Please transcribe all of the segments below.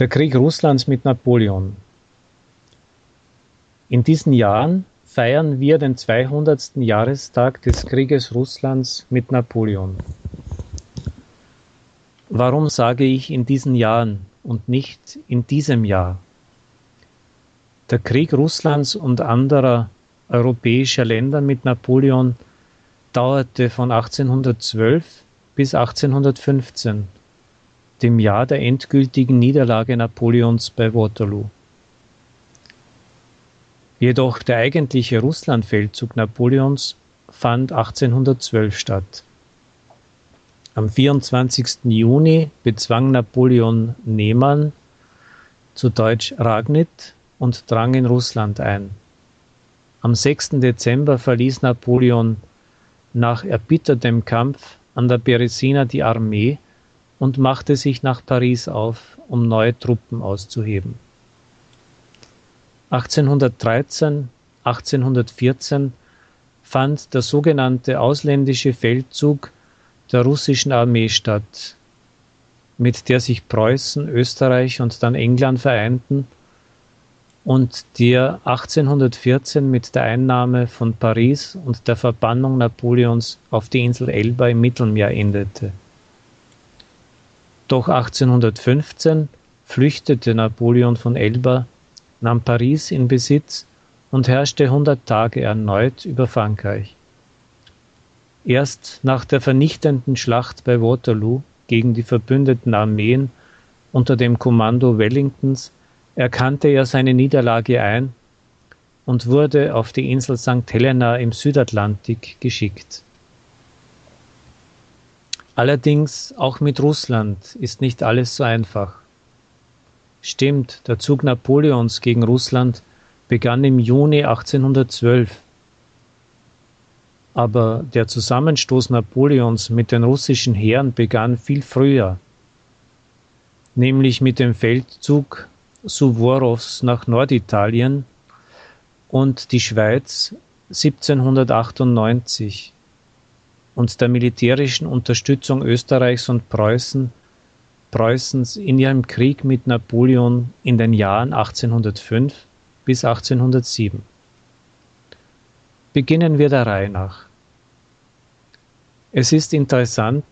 Der Krieg Russlands mit Napoleon. In diesen Jahren feiern wir den 200. Jahrestag des Krieges Russlands mit Napoleon. Warum sage ich in diesen Jahren und nicht in diesem Jahr? Der Krieg Russlands und anderer europäischer Länder mit Napoleon dauerte von 1812 bis 1815 dem Jahr der endgültigen Niederlage Napoleons bei Waterloo. Jedoch der eigentliche Russlandfeldzug Napoleons fand 1812 statt. Am 24. Juni bezwang Napoleon Neman, zu Deutsch Ragnit, und drang in Russland ein. Am 6. Dezember verließ Napoleon nach erbittertem Kampf an der Beresina die Armee und machte sich nach Paris auf, um neue Truppen auszuheben. 1813, 1814 fand der sogenannte ausländische Feldzug der russischen Armee statt, mit der sich Preußen, Österreich und dann England vereinten und der 1814 mit der Einnahme von Paris und der Verbannung Napoleons auf die Insel Elba im Mittelmeer endete. Doch 1815 flüchtete Napoleon von Elba, nahm Paris in Besitz und herrschte 100 Tage erneut über Frankreich. Erst nach der vernichtenden Schlacht bei Waterloo gegen die verbündeten Armeen unter dem Kommando Wellingtons erkannte er seine Niederlage ein und wurde auf die Insel St. Helena im Südatlantik geschickt. Allerdings auch mit Russland ist nicht alles so einfach. Stimmt, der Zug Napoleons gegen Russland begann im Juni 1812. Aber der Zusammenstoß Napoleons mit den russischen Heeren begann viel früher, nämlich mit dem Feldzug Suworows nach Norditalien und die Schweiz 1798 und der militärischen Unterstützung Österreichs und Preußen, Preußens in ihrem Krieg mit Napoleon in den Jahren 1805 bis 1807. Beginnen wir der Reihe nach. Es ist interessant,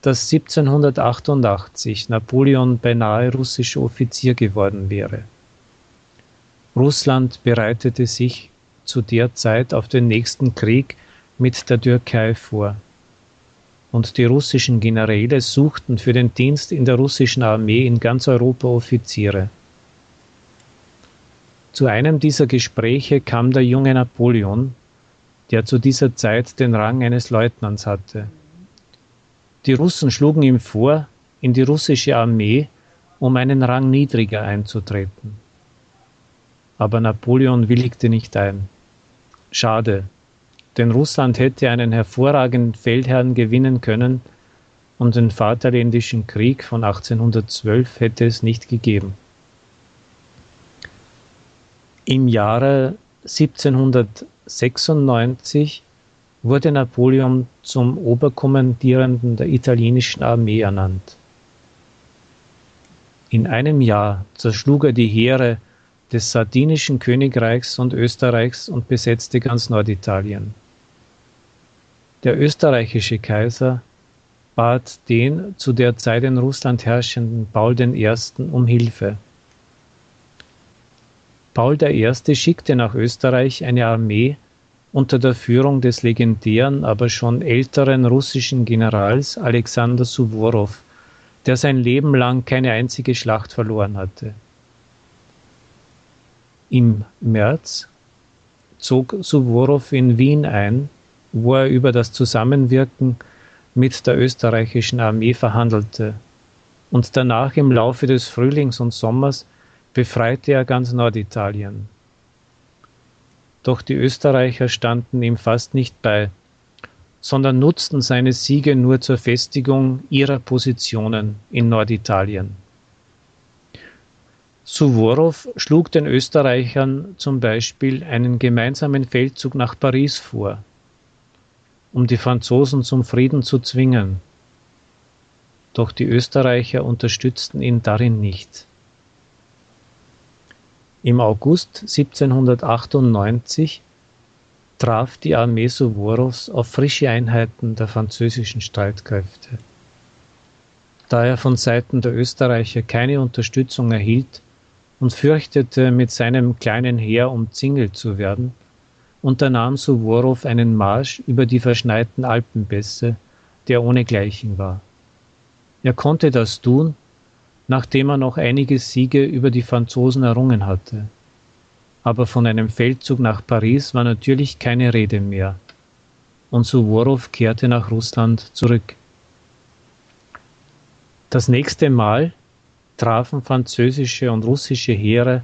dass 1788 Napoleon beinahe russischer Offizier geworden wäre. Russland bereitete sich zu der Zeit auf den nächsten Krieg mit der Türkei vor. Und die russischen Generäle suchten für den Dienst in der russischen Armee in ganz Europa Offiziere. Zu einem dieser Gespräche kam der junge Napoleon, der zu dieser Zeit den Rang eines Leutnants hatte. Die Russen schlugen ihm vor, in die russische Armee, um einen Rang niedriger einzutreten. Aber Napoleon willigte nicht ein. Schade, denn Russland hätte einen hervorragenden Feldherrn gewinnen können und den Vaterländischen Krieg von 1812 hätte es nicht gegeben. Im Jahre 1796 wurde Napoleon zum Oberkommandierenden der italienischen Armee ernannt. In einem Jahr zerschlug er die Heere des Sardinischen Königreichs und Österreichs und besetzte ganz Norditalien. Der österreichische Kaiser bat den zu der Zeit in Russland herrschenden Paul I. um Hilfe. Paul I. schickte nach Österreich eine Armee unter der Führung des legendären, aber schon älteren russischen Generals Alexander Suworow, der sein Leben lang keine einzige Schlacht verloren hatte. Im März zog Suworow in Wien ein wo er über das Zusammenwirken mit der österreichischen Armee verhandelte. Und danach im Laufe des Frühlings und Sommers befreite er ganz Norditalien. Doch die Österreicher standen ihm fast nicht bei, sondern nutzten seine Siege nur zur Festigung ihrer Positionen in Norditalien. Suworow schlug den Österreichern zum Beispiel einen gemeinsamen Feldzug nach Paris vor um die Franzosen zum Frieden zu zwingen. Doch die Österreicher unterstützten ihn darin nicht. Im August 1798 traf die Armee Suworows auf frische Einheiten der französischen Streitkräfte. Da er von Seiten der Österreicher keine Unterstützung erhielt und fürchtete, mit seinem kleinen Heer umzingelt zu werden, unternahm Suworow einen Marsch über die verschneiten Alpenbässe, der ohnegleichen war. Er konnte das tun, nachdem er noch einige Siege über die Franzosen errungen hatte aber von einem Feldzug nach Paris war natürlich keine Rede mehr. Und Suworow kehrte nach Russland zurück. Das nächste Mal trafen französische und russische Heere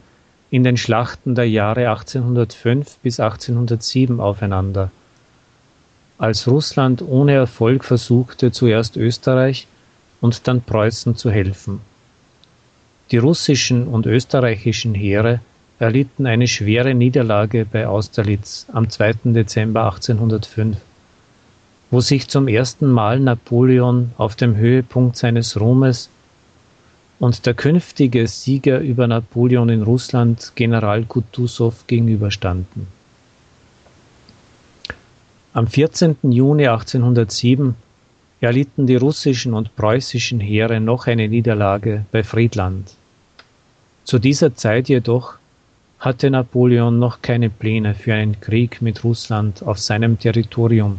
in den Schlachten der Jahre 1805 bis 1807 aufeinander. Als Russland ohne Erfolg versuchte, zuerst Österreich und dann Preußen zu helfen. Die russischen und österreichischen Heere erlitten eine schwere Niederlage bei Austerlitz am 2. Dezember 1805, wo sich zum ersten Mal Napoleon auf dem Höhepunkt seines Ruhmes und der künftige Sieger über Napoleon in Russland, General Kutusow, gegenüberstanden. Am 14. Juni 1807 erlitten die russischen und preußischen Heere noch eine Niederlage bei Friedland. Zu dieser Zeit jedoch hatte Napoleon noch keine Pläne für einen Krieg mit Russland auf seinem Territorium.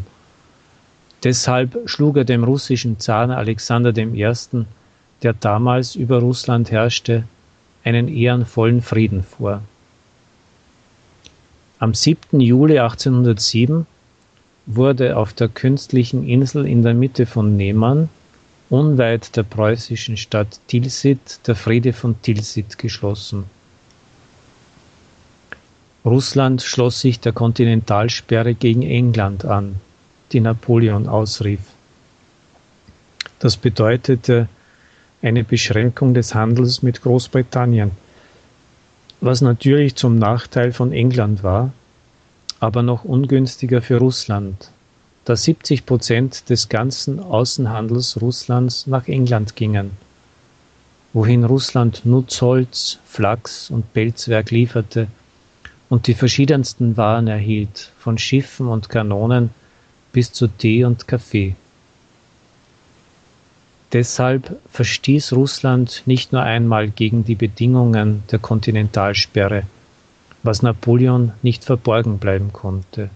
Deshalb schlug er dem russischen Zaren Alexander I., der damals über Russland herrschte, einen ehrenvollen Frieden vor. Am 7. Juli 1807 wurde auf der künstlichen Insel in der Mitte von Neman, unweit der preußischen Stadt Tilsit, der Friede von Tilsit geschlossen. Russland schloss sich der Kontinentalsperre gegen England an, die Napoleon ausrief. Das bedeutete eine Beschränkung des Handels mit Großbritannien, was natürlich zum Nachteil von England war, aber noch ungünstiger für Russland, da 70 Prozent des ganzen Außenhandels Russlands nach England gingen, wohin Russland Nutzholz, Flachs und Pelzwerk lieferte, und die verschiedensten Waren erhielt, von Schiffen und Kanonen bis zu Tee und Kaffee. Deshalb verstieß Russland nicht nur einmal gegen die Bedingungen der Kontinentalsperre, was Napoleon nicht verborgen bleiben konnte.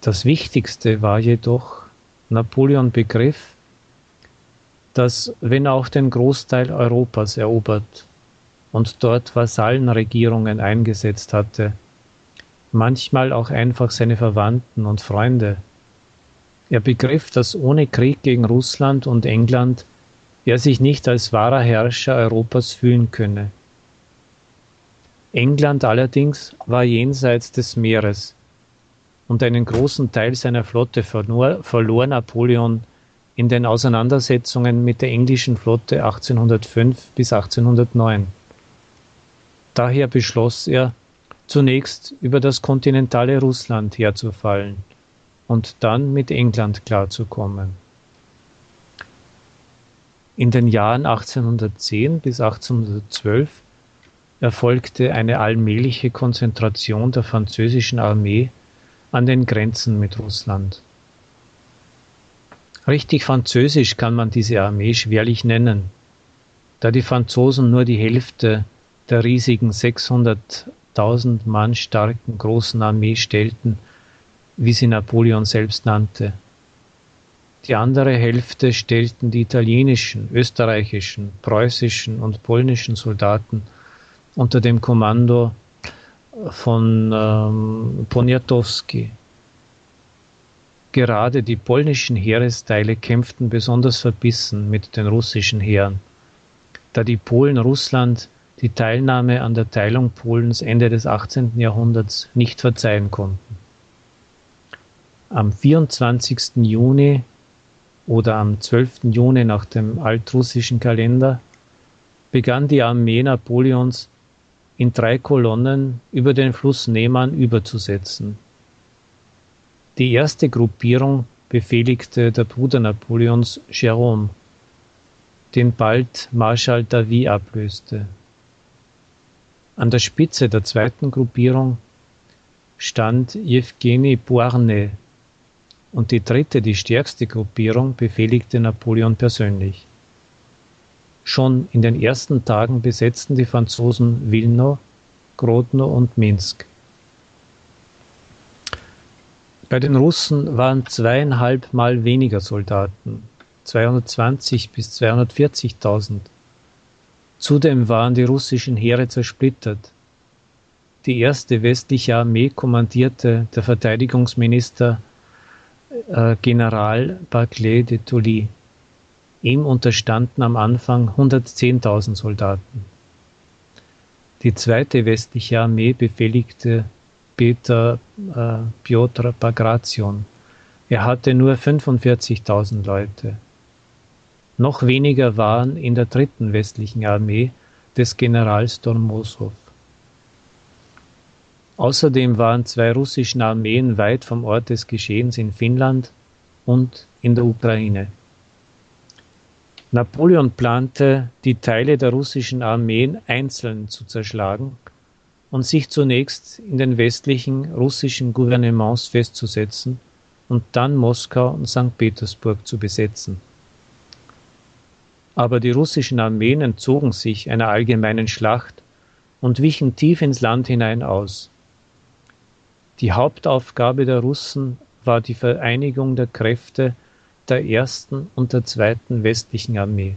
Das Wichtigste war jedoch, Napoleon begriff, dass wenn er auch den Großteil Europas erobert und dort Vasallenregierungen eingesetzt hatte, manchmal auch einfach seine Verwandten und Freunde. Er begriff, dass ohne Krieg gegen Russland und England er sich nicht als wahrer Herrscher Europas fühlen könne. England allerdings war jenseits des Meeres, und einen großen Teil seiner Flotte verlor, Napoleon in den Auseinandersetzungen mit der englischen Flotte 1805 bis 1809. Daher beschloss er, zunächst über das kontinentale Russland herzufallen und dann mit England klarzukommen. In den Jahren 1810 bis 1812 erfolgte eine allmähliche Konzentration der französischen Armee an den Grenzen mit Russland. Richtig französisch kann man diese Armee schwerlich nennen, da die Franzosen nur die Hälfte der riesigen 600.000 Mann starken großen Armee stellten, wie sie Napoleon selbst nannte. Die andere Hälfte stellten die italienischen, österreichischen, preußischen und polnischen Soldaten unter dem Kommando von ähm, Poniatowski. Gerade die polnischen Heeresteile kämpften besonders verbissen mit den russischen Heeren, da die Polen Russland die Teilnahme an der Teilung Polens Ende des 18. Jahrhunderts nicht verzeihen konnten. Am 24. Juni oder am 12. Juni nach dem altrussischen Kalender begann die Armee Napoleons in drei Kolonnen über den Fluss Neman überzusetzen. Die erste Gruppierung befehligte der Bruder Napoleons Jérôme, den bald Marschall Davy ablöste. An der Spitze der zweiten Gruppierung stand Jewgeni Boarne und die dritte, die stärkste Gruppierung, befehligte Napoleon persönlich. Schon in den ersten Tagen besetzten die Franzosen Wilno, Grodno und Minsk. Bei den Russen waren zweieinhalb Mal weniger Soldaten, 220 bis 240.000. Zudem waren die russischen Heere zersplittert. Die erste westliche Armee kommandierte der Verteidigungsminister äh, General Barclay de Tolly. Ihm unterstanden am Anfang 110.000 Soldaten. Die zweite westliche Armee befehligte Peter äh, Piotr Bagration. Er hatte nur 45.000 Leute. Noch weniger waren in der dritten westlichen Armee des Generals Tormosow. Außerdem waren zwei russische Armeen weit vom Ort des Geschehens in Finnland und in der Ukraine. Napoleon plante, die Teile der russischen Armeen einzeln zu zerschlagen und sich zunächst in den westlichen russischen Gouvernements festzusetzen und dann Moskau und St. Petersburg zu besetzen. Aber die russischen Armeen entzogen sich einer allgemeinen Schlacht und wichen tief ins Land hinein aus. Die Hauptaufgabe der Russen war die Vereinigung der Kräfte der ersten und der zweiten westlichen Armee.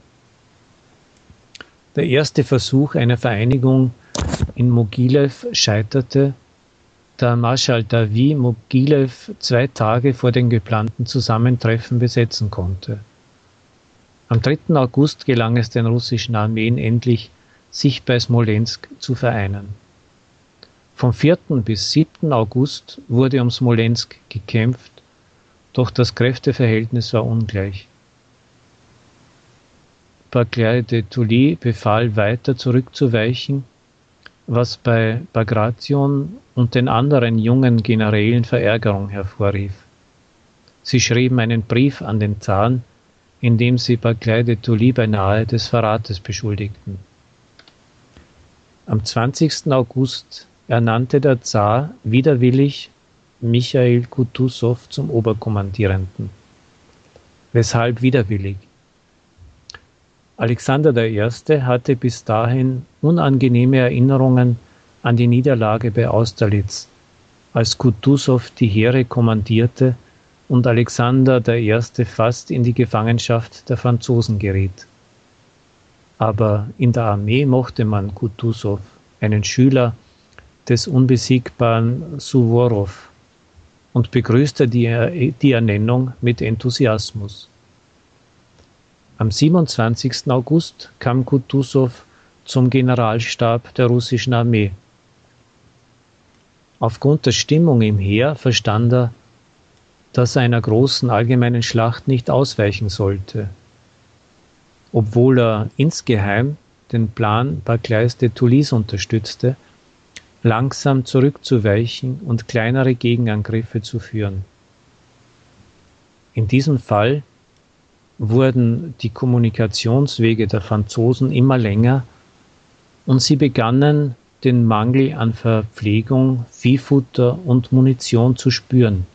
Der erste Versuch einer Vereinigung in Mogilev scheiterte, da Marschall Davy Mogilev zwei Tage vor dem geplanten Zusammentreffen besetzen konnte. Am 3. August gelang es den russischen Armeen endlich, sich bei Smolensk zu vereinen. Vom 4. bis 7. August wurde um Smolensk gekämpft, doch das Kräfteverhältnis war ungleich. Barclay de Tolly befahl weiter zurückzuweichen was bei Bagration und den anderen jungen Generälen Verärgerung hervorrief. Sie schrieben einen Brief an den Zaren, in dem sie Barclay de Tolly beinahe des Verrates beschuldigten. Am 20. August ernannte der Zar widerwillig Michael Kutusow zum Oberkommandierenden. Weshalb widerwillig? Alexander I. hatte bis dahin unangenehme Erinnerungen an die Niederlage bei Austerlitz, als Kutusow die Heere kommandierte und Alexander I. fast in die Gefangenschaft der Franzosen geriet. Aber in der Armee mochte man Kutusow, einen Schüler des unbesiegbaren Suworow, und begrüßte die, die Ernennung mit Enthusiasmus. Am 27. August kam Kutusow zum Generalstab der russischen Armee. Aufgrund der Stimmung im Heer verstand er, dass er einer großen allgemeinen Schlacht nicht ausweichen sollte. Obwohl er insgeheim den Plan Barclays de Toulouse unterstützte, langsam zurückzuweichen und kleinere Gegenangriffe zu führen. In diesem Fall wurden die Kommunikationswege der Franzosen immer länger und sie begannen den Mangel an Verpflegung, Viehfutter und Munition zu spüren.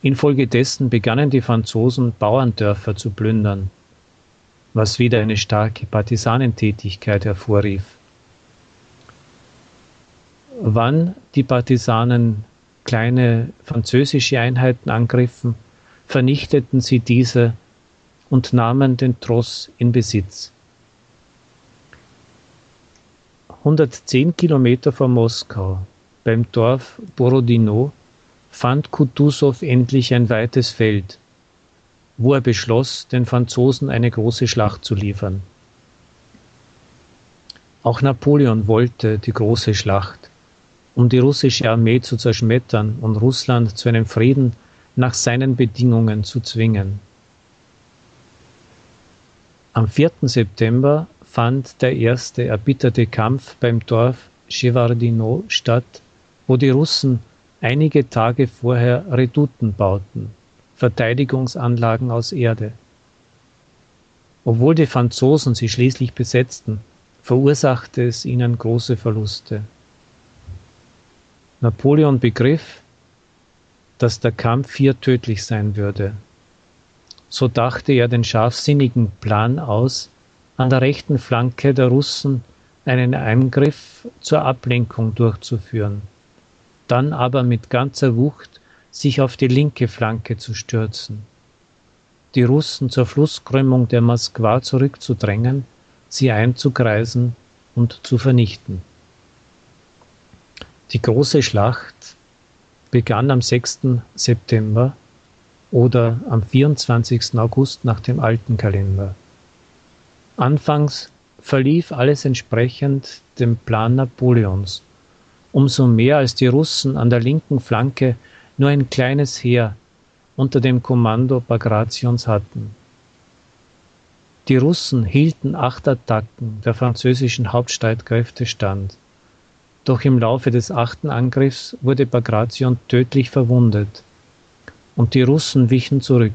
Infolgedessen begannen die Franzosen Bauerndörfer zu plündern, was wieder eine starke Partisanentätigkeit hervorrief. Wann die Partisanen kleine französische Einheiten angriffen, vernichteten sie diese und nahmen den Tross in Besitz. 110 Kilometer vor Moskau, beim Dorf Borodino, fand Kutusow endlich ein weites Feld, wo er beschloss, den Franzosen eine große Schlacht zu liefern. Auch Napoleon wollte die große Schlacht, um die russische Armee zu zerschmettern und Russland zu einem Frieden nach seinen Bedingungen zu zwingen. Am 4. September fand der erste erbitterte Kampf beim Dorf Chevardino statt, wo die Russen einige Tage vorher Redouten bauten, Verteidigungsanlagen aus Erde. Obwohl die Franzosen sie schließlich besetzten, verursachte es ihnen große Verluste. Napoleon begriff, dass der Kampf hier tödlich sein würde. So dachte er den scharfsinnigen Plan aus, an der rechten Flanke der Russen einen Eingriff zur Ablenkung durchzuführen, dann aber mit ganzer Wucht sich auf die linke Flanke zu stürzen, die Russen zur Flusskrümmung der Moskwa zurückzudrängen, sie einzukreisen und zu vernichten. Die große Schlacht begann am 6. September oder am 24. August nach dem alten Kalender. Anfangs verlief alles entsprechend dem Plan Napoleons, umso mehr als die Russen an der linken Flanke nur ein kleines Heer unter dem Kommando Bagrations hatten. Die Russen hielten acht Attacken der französischen Hauptstreitkräfte stand. Doch im Laufe des achten Angriffs wurde Bagration tödlich verwundet und die Russen wichen zurück.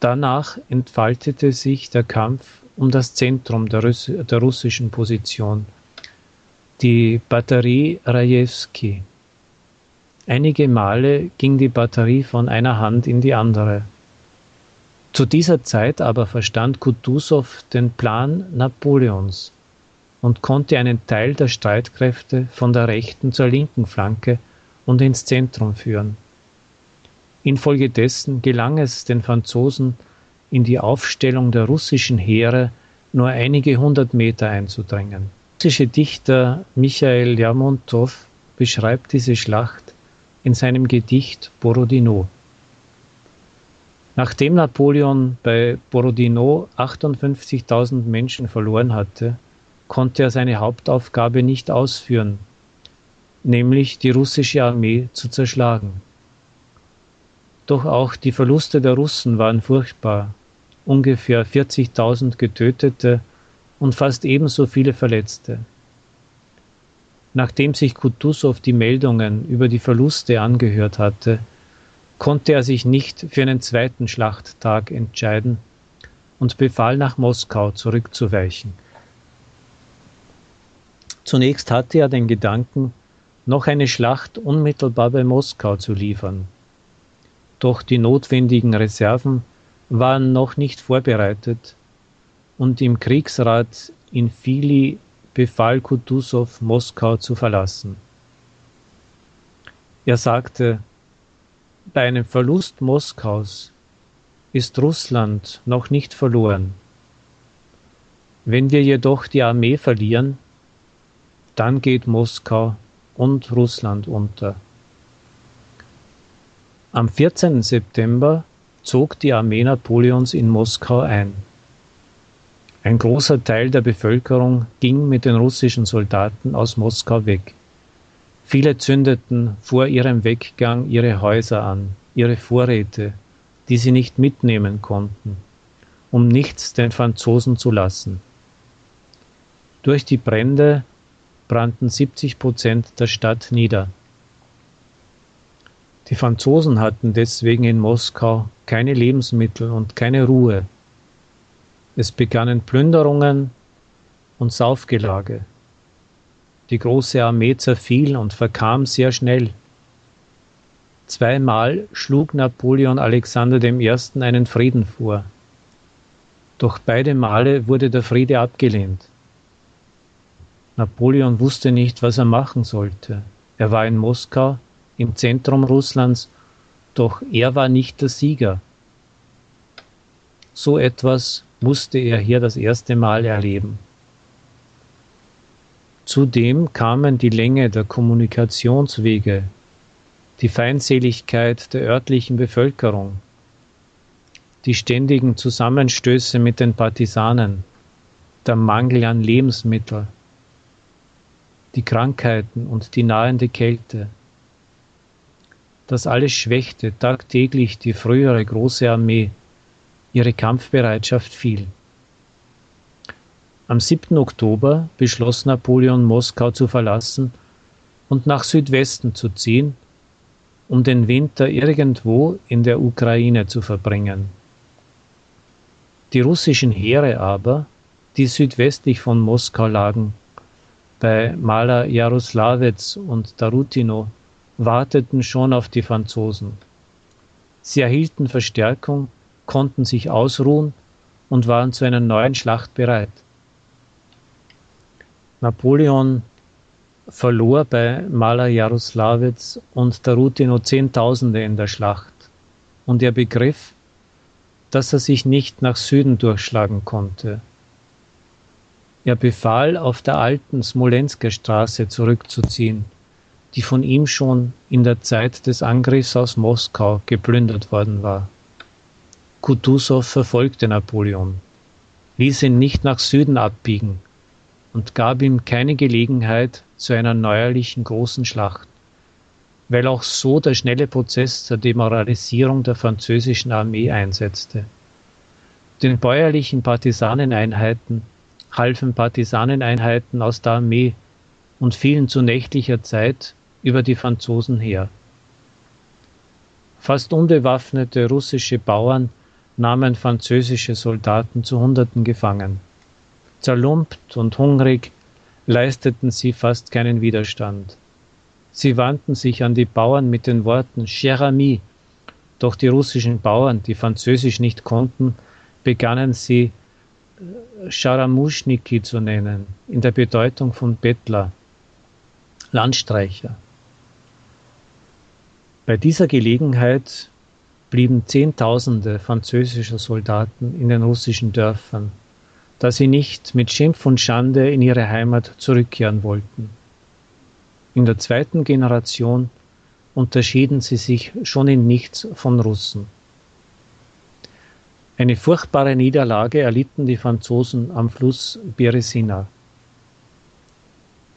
Danach entfaltete sich der Kampf um das Zentrum der, Russ der russischen Position, die Batterie Rajewski. Einige Male ging die Batterie von einer Hand in die andere. Zu dieser Zeit aber verstand Kutusow den Plan Napoleons und konnte einen Teil der Streitkräfte von der rechten zur linken Flanke und ins Zentrum führen. Infolgedessen gelang es den Franzosen, in die Aufstellung der russischen Heere nur einige hundert Meter einzudrängen. Der russische Dichter Michael Lermontow beschreibt diese Schlacht in seinem Gedicht Borodino. Nachdem Napoleon bei Borodino 58.000 Menschen verloren hatte, konnte er seine Hauptaufgabe nicht ausführen, nämlich die russische Armee zu zerschlagen. Doch auch die Verluste der Russen waren furchtbar. Ungefähr 40.000 Getötete und fast ebenso viele Verletzte. Nachdem sich Kutusow die Meldungen über die Verluste angehört hatte, konnte er sich nicht für einen zweiten Schlachttag entscheiden und befahl nach Moskau zurückzuweichen. Zunächst hatte er den Gedanken, noch eine Schlacht unmittelbar bei Moskau zu liefern. Doch die notwendigen Reserven waren noch nicht vorbereitet und im Kriegsrat in Fili befahl Kutusow, Moskau zu verlassen. Er sagte, bei einem Verlust Moskaus ist Russland noch nicht verloren. Wenn wir jedoch die Armee verlieren, dann geht Moskau und Russland unter. Am 14. September zog die Armee Napoleons in Moskau ein. Ein großer Teil der Bevölkerung ging mit den russischen Soldaten aus Moskau weg. Viele zündeten vor ihrem Weggang ihre Häuser an, ihre Vorräte, die sie nicht mitnehmen konnten, um nichts den Franzosen zu lassen. Durch die Brände brannten 70 Prozent der Stadt nieder. Die Franzosen hatten deswegen in Moskau keine Lebensmittel und keine Ruhe. Es begannen Plünderungen und Saufgelage. Die große Armee zerfiel und verkam sehr schnell. Zweimal schlug Napoleon Alexander I. einen Frieden vor. Doch beide Male wurde der Friede abgelehnt. Napoleon wusste nicht, was er machen sollte. Er war in Moskau im Zentrum Russlands, doch er war nicht der Sieger. So etwas musste er hier das erste Mal erleben. Zudem kamen die Länge der Kommunikationswege, die Feindseligkeit der örtlichen Bevölkerung, die ständigen Zusammenstöße mit den Partisanen, der Mangel an Lebensmitteln, die Krankheiten und die nahende Kälte, das alles schwächte tagtäglich die frühere große Armee, ihre Kampfbereitschaft fiel. Am 7. Oktober beschloss Napoleon Moskau zu verlassen und nach Südwesten zu ziehen, um den Winter irgendwo in der Ukraine zu verbringen. Die russischen Heere aber, die südwestlich von Moskau lagen, bei Maler Jaroslawetz und Tarutino, warteten schon auf die Franzosen. Sie erhielten Verstärkung, konnten sich ausruhen und waren zu einer neuen Schlacht bereit. Napoleon verlor bei Maler Jaroslawetz und Tarutino Zehntausende in der Schlacht und er begriff, dass er sich nicht nach Süden durchschlagen konnte. Er befahl, auf der alten Smolensker Straße zurückzuziehen, die von ihm schon in der Zeit des Angriffs aus Moskau geplündert worden war. Kutusow verfolgte Napoleon, ließ ihn nicht nach Süden abbiegen und gab ihm keine Gelegenheit zu einer neuerlichen großen Schlacht, weil auch so der schnelle Prozess zur Demoralisierung der französischen Armee einsetzte. Den bäuerlichen Partisaneneinheiten halfen Partisaneneinheiten aus der Armee und fielen zu nächtlicher Zeit über die Franzosen her. Fast unbewaffnete russische Bauern nahmen französische Soldaten zu Hunderten gefangen. Zerlumpt und hungrig leisteten sie fast keinen Widerstand. Sie wandten sich an die Bauern mit den Worten Cher ami, doch die russischen Bauern, die Französisch nicht konnten, begannen sie Scharamuschniki zu nennen, in der Bedeutung von Bettler, Landstreicher. Bei dieser Gelegenheit blieben Zehntausende französischer Soldaten in den russischen Dörfern, da sie nicht mit Schimpf und Schande in ihre Heimat zurückkehren wollten. In der zweiten Generation unterschieden sie sich schon in nichts von Russen. Eine furchtbare Niederlage erlitten die Franzosen am Fluss Beresina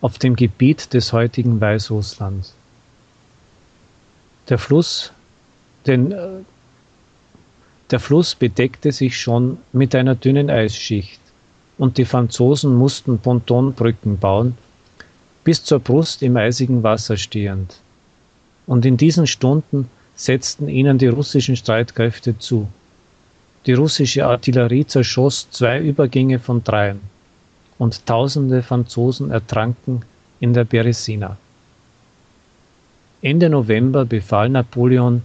auf dem Gebiet des heutigen Weißrusslands. Der Fluss, den, äh, der Fluss bedeckte sich schon mit einer dünnen Eisschicht und die Franzosen mussten Pontonbrücken bauen, bis zur Brust im eisigen Wasser stehend. Und in diesen Stunden setzten ihnen die russischen Streitkräfte zu. Die russische Artillerie zerschoss zwei Übergänge von dreien und tausende Franzosen ertranken in der Beresina. Ende November befahl Napoleon,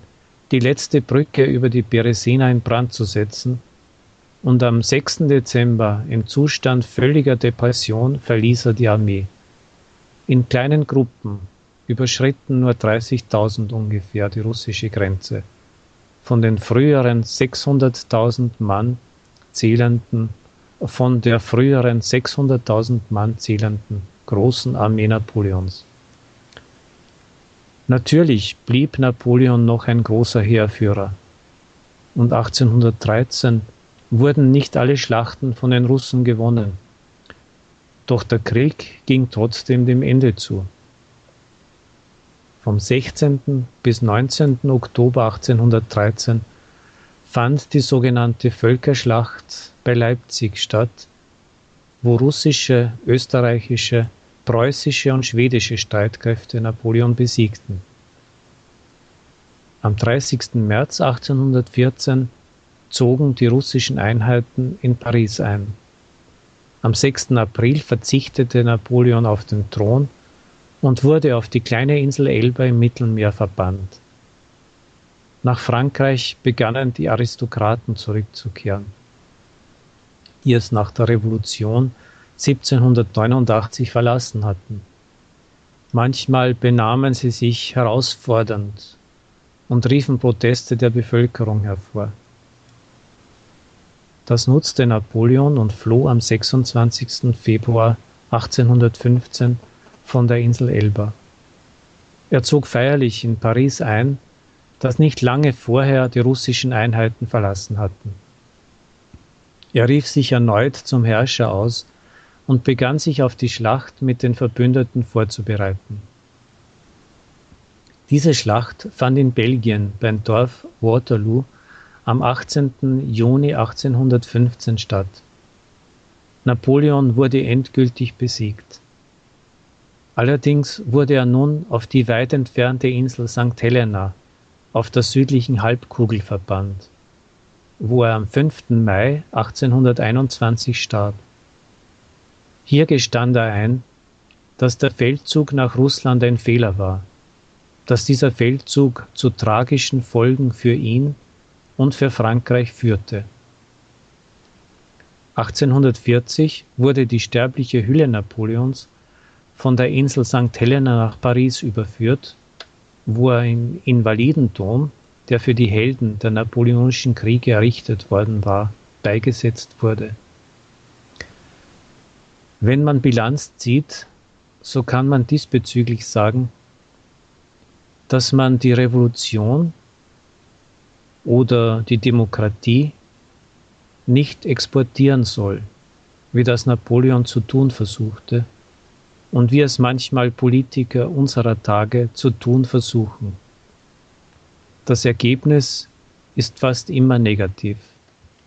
die letzte Brücke über die Beresina in Brand zu setzen und am 6. Dezember im Zustand völliger Depression verließ er die Armee. In kleinen Gruppen überschritten nur 30.000 ungefähr die russische Grenze von den früheren 600.000 Mann zählenden, von der früheren 600.000 Mann zählenden großen Armee Napoleons. Natürlich blieb Napoleon noch ein großer Heerführer. Und 1813 wurden nicht alle Schlachten von den Russen gewonnen. Doch der Krieg ging trotzdem dem Ende zu. Vom 16. bis 19. Oktober 1813 fand die sogenannte Völkerschlacht bei Leipzig statt, wo russische, österreichische, preußische und schwedische Streitkräfte Napoleon besiegten. Am 30. März 1814 zogen die russischen Einheiten in Paris ein. Am 6. April verzichtete Napoleon auf den Thron und wurde auf die kleine Insel Elba im Mittelmeer verbannt. Nach Frankreich begannen die Aristokraten zurückzukehren, die es nach der Revolution 1789 verlassen hatten. Manchmal benahmen sie sich herausfordernd und riefen Proteste der Bevölkerung hervor. Das nutzte Napoleon und floh am 26. Februar 1815 von der Insel Elba. Er zog feierlich in Paris ein, das nicht lange vorher die russischen Einheiten verlassen hatten. Er rief sich erneut zum Herrscher aus und begann sich auf die Schlacht mit den Verbündeten vorzubereiten. Diese Schlacht fand in Belgien beim Dorf Waterloo am 18. Juni 1815 statt. Napoleon wurde endgültig besiegt. Allerdings wurde er nun auf die weit entfernte Insel St. Helena auf der südlichen Halbkugel verbannt, wo er am 5. Mai 1821 starb. Hier gestand er ein, dass der Feldzug nach Russland ein Fehler war, dass dieser Feldzug zu tragischen Folgen für ihn und für Frankreich führte. 1840 wurde die sterbliche Hülle Napoleons von der Insel St. Helena nach Paris überführt, wo im Invalidenturm, der für die Helden der napoleonischen Kriege errichtet worden war, beigesetzt wurde. Wenn man Bilanz zieht, so kann man diesbezüglich sagen, dass man die Revolution oder die Demokratie nicht exportieren soll, wie das Napoleon zu tun versuchte und wie es manchmal Politiker unserer Tage zu tun versuchen. Das Ergebnis ist fast immer negativ.